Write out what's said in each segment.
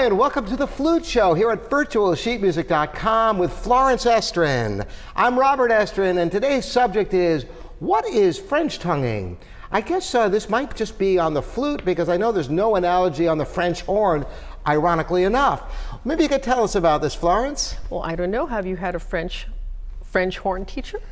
Hi, and welcome to the Flute Show here at virtualsheetmusic.com with Florence Estrin. I'm Robert Estrin, and today's subject is what is French tonguing? I guess uh, this might just be on the flute because I know there's no analogy on the French horn, ironically enough. Maybe you could tell us about this, Florence? Well, I don't know. Have you had a French French horn teacher?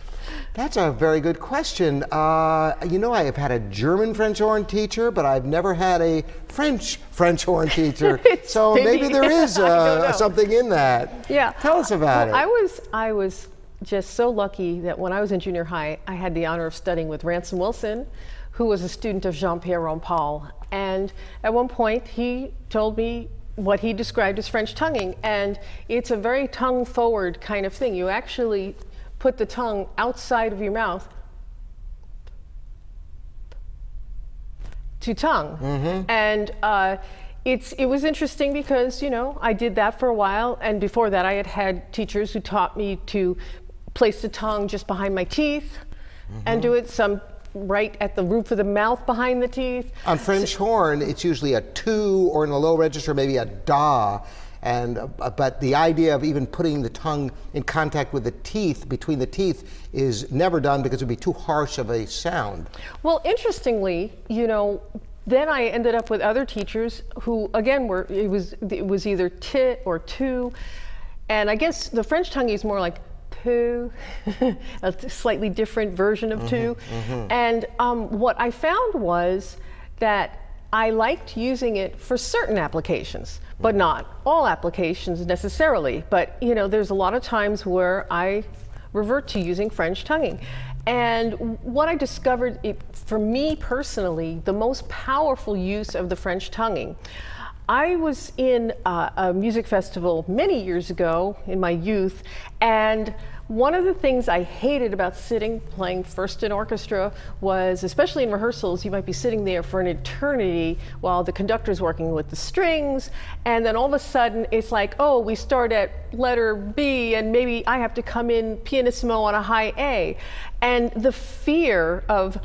That's a very good question. Uh, you know, I have had a German French horn teacher, but I've never had a French French horn teacher. so maybe, maybe, there is uh, something in that. Yeah. Tell us about well, it. I was I was just so lucky that when I was in junior high, I had the honor of studying with Ransom Wilson, who was a student of Jean-Pierre Rampal. And at one point, he told me what he described as French tonguing. And it's a very tongue forward kind of thing. You actually put the tongue outside of your mouth to tongue. Mm-hmm. And uh, it's, it was interesting because, you know, I did that for a while. And before that, I had had teachers who taught me to place the tongue just behind my teeth mm-hmm. and do it some right at the roof of the mouth behind the teeth. On French so, horn, it's usually a two, or in a low register, maybe a da. And, uh, but the idea of even putting the tongue in contact with the teeth, between the teeth, is never done because it would be too harsh of a sound. Well, interestingly, you know, then I ended up with other teachers who, again, were it was it was either tit or two, and I guess the French tongue is more like two, a slightly different version of mm-hmm, 2 mm-hmm. And um, what I found was that I liked using it for certain applications, but not all applications necessarily. But you know, there's a lot of times where I revert to using French tonguing. And what I discovered, it, for me personally, the most powerful use of the French tonguing. I was in uh, a music festival many years ago in my youth, and one of the things I hated about sitting playing first in orchestra was, especially in rehearsals, you might be sitting there for an eternity while the conductor's working with the strings, and then all of a sudden it's like, oh, we start at letter B, and maybe I have to come in pianissimo on a high A. And the fear of,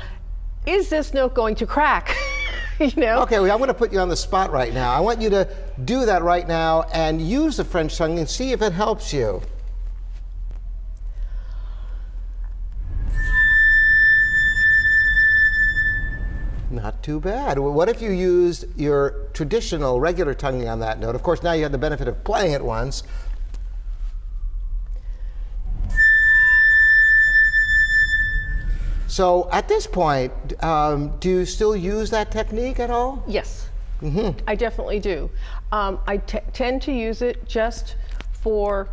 is this note going to crack? you know? Okay, well, I'm going to put you on the spot right now. I want you to do that right now and use the French tongue and see if it helps you. Not too bad. What if you used your traditional regular tonguing on that note? Of course, now you have the benefit of playing it once. So at this point, um, do you still use that technique at all? Yes, mm-hmm. I definitely do. Um, I t- tend to use it just for,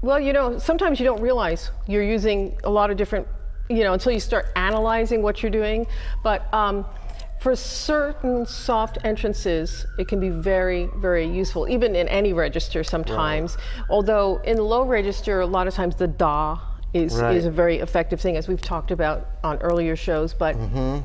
well, you know, sometimes you don't realize you're using a lot of different, you know, until you start analyzing what you're doing. But um, for certain soft entrances, it can be very, very useful, even in any register sometimes. Right. Although in low register, a lot of times the da is, right. is a very effective thing, as we've talked about on earlier shows. But mm-hmm.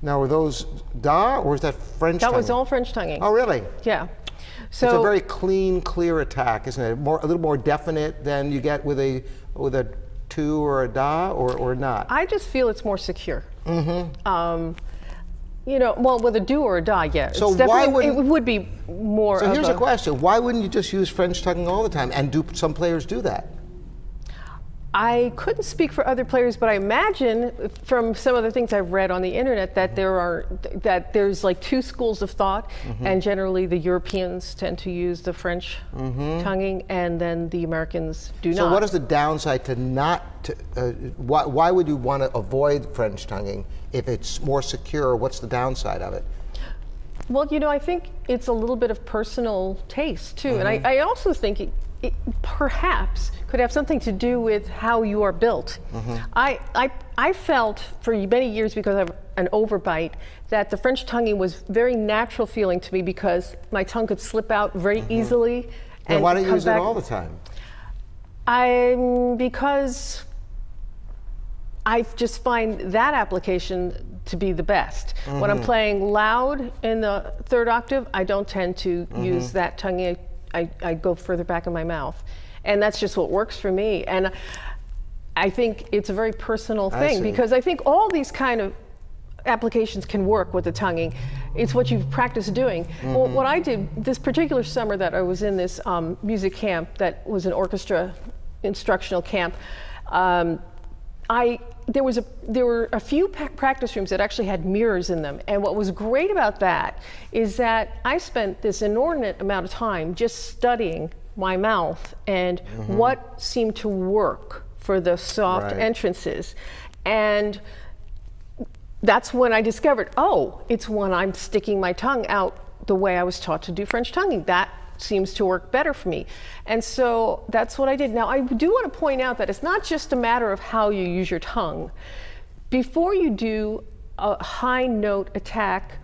Now, were those da or was that French? That tonguing? was all French tonguing. Oh, really? Yeah. So it's a very clean, clear attack, isn't it? More, a little more definite than you get with a with a two or a da, or, or not. I just feel it's more secure. Mm-hmm. Um, you know, well, with a do or a da, yeah. So why would it would be more? So here's a, a question: Why wouldn't you just use French tonguing all the time? And do some players do that? I couldn't speak for other players, but I imagine from some of the things I've read on the internet that there are that there's like two schools of thought, mm-hmm. and generally the Europeans tend to use the French mm-hmm. tonguing, and then the Americans do so not. So, what is the downside to not? To, uh, why, why would you want to avoid French tonguing if it's more secure? What's the downside of it? Well, you know, I think it's a little bit of personal taste too, mm-hmm. and I, mm-hmm. I also think it, it perhaps could have something to do with how you are built. Mm-hmm. I, I, I felt for many years because of an overbite that the French tonguing was very natural feeling to me because my tongue could slip out very mm-hmm. easily. And why don't you use back. it all the time? I because I just find that application to be the best. When I'm playing loud in the third octave, I don't tend to use that tonguing. I, I go further back in my mouth. And that's just what works for me. And I think it's a very personal thing see. because I think all these kind of applications can work with the tonguing. It's what you've practiced doing. Mm-hmm. what I did this particular summer that I was in this um, music camp that was an orchestra instructional camp, um, I there was a there were a few practice rooms that actually had mirrors in them, and what was great about that is that I spent this inordinate amount of time just studying my mouth and mm-hmm. what seemed to work for the soft Right. entrances, and that's when I discovered, oh, it's when I'm sticking my tongue out the way I was taught to do French tonguing. That seems to work better for me. And so that's what I did. Now, I do want to point out that it's not just a matter of how you use your tongue. Before you do a high note attack,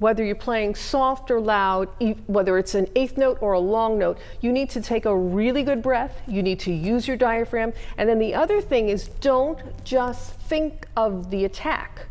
whether you're playing soft or loud, whether it's an eighth note or a long note, you need to take a really good breath. You need to use your diaphragm. And then the other thing is don't just think of the attack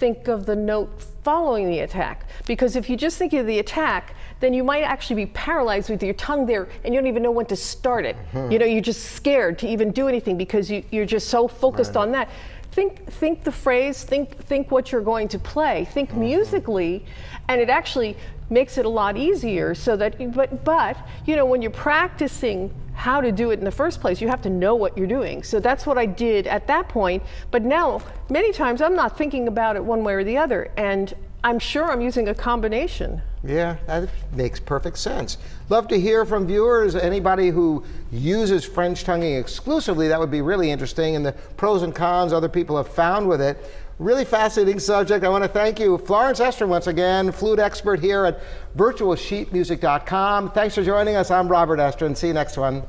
think of the note following the attack. Because if you just think of the attack, then you might actually be paralyzed with your tongue there and you don't even know when to start it. Uh-huh. You know, you're just scared to even do anything because you, you're just so focused on that. Think, think the phrase, think, think what you're going to play, think uh-huh. musically, and it actually makes it a lot easier so that, but, but, you know, when you're practicing how to do it in the first place, you have to know what you're doing. So that's what I did at that point. But now, many times, I'm not thinking about it one way or the other, and I'm sure I'm using a combination. Yeah, that makes perfect sense. Love to hear from viewers. Anybody who uses French tonguing exclusively, that would be really interesting, and the pros and cons other people have found with it. Really fascinating subject. I want to thank you, Florence Estrin, once again, flute expert here at virtualsheetmusic.com. Thanks for joining us. I'm Robert Estrin. See you next one.